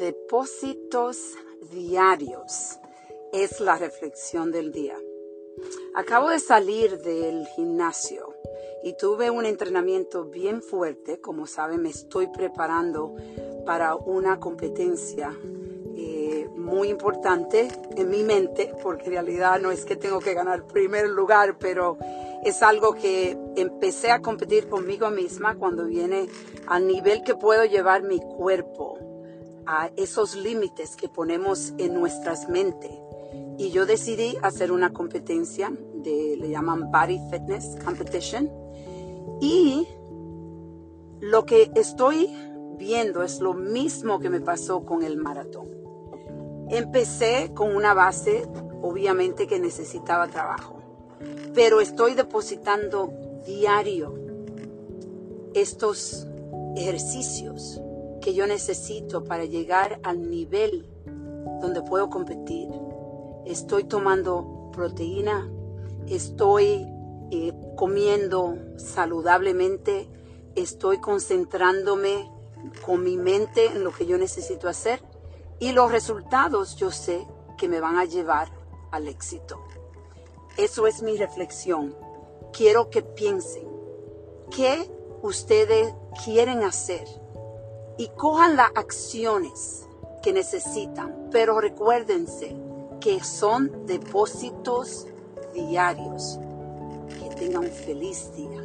Depósitos diarios es la reflexión del día. Acabo de salir del gimnasio y tuve un entrenamiento bien fuerte. Como saben, me estoy preparando para una competencia eh, muy importante en mi mente, porque en realidad no es que tengo que ganar primer lugar, pero es algo que empecé a competir conmigo misma cuando viene al nivel que puedo llevar mi cuerpo a esos límites que ponemos en nuestras mentes. Y yo decidí hacer una competencia de, le llaman Body Fitness Competition. Y lo que estoy viendo es lo mismo que me pasó con el maratón. Empecé con una base, obviamente que necesitaba trabajo, pero estoy depositando diario estos ejercicios que yo necesito para llegar al nivel donde puedo competir. Estoy tomando proteína, estoy eh, comiendo saludablemente, estoy concentrándome con mi mente en lo que yo necesito hacer y los resultados yo sé que me van a llevar al éxito. Eso es mi reflexión. Quiero que piensen qué ustedes quieren hacer y cojan las acciones que necesitan, pero recuérdense que son depósitos diarios. Que tengan un feliz día.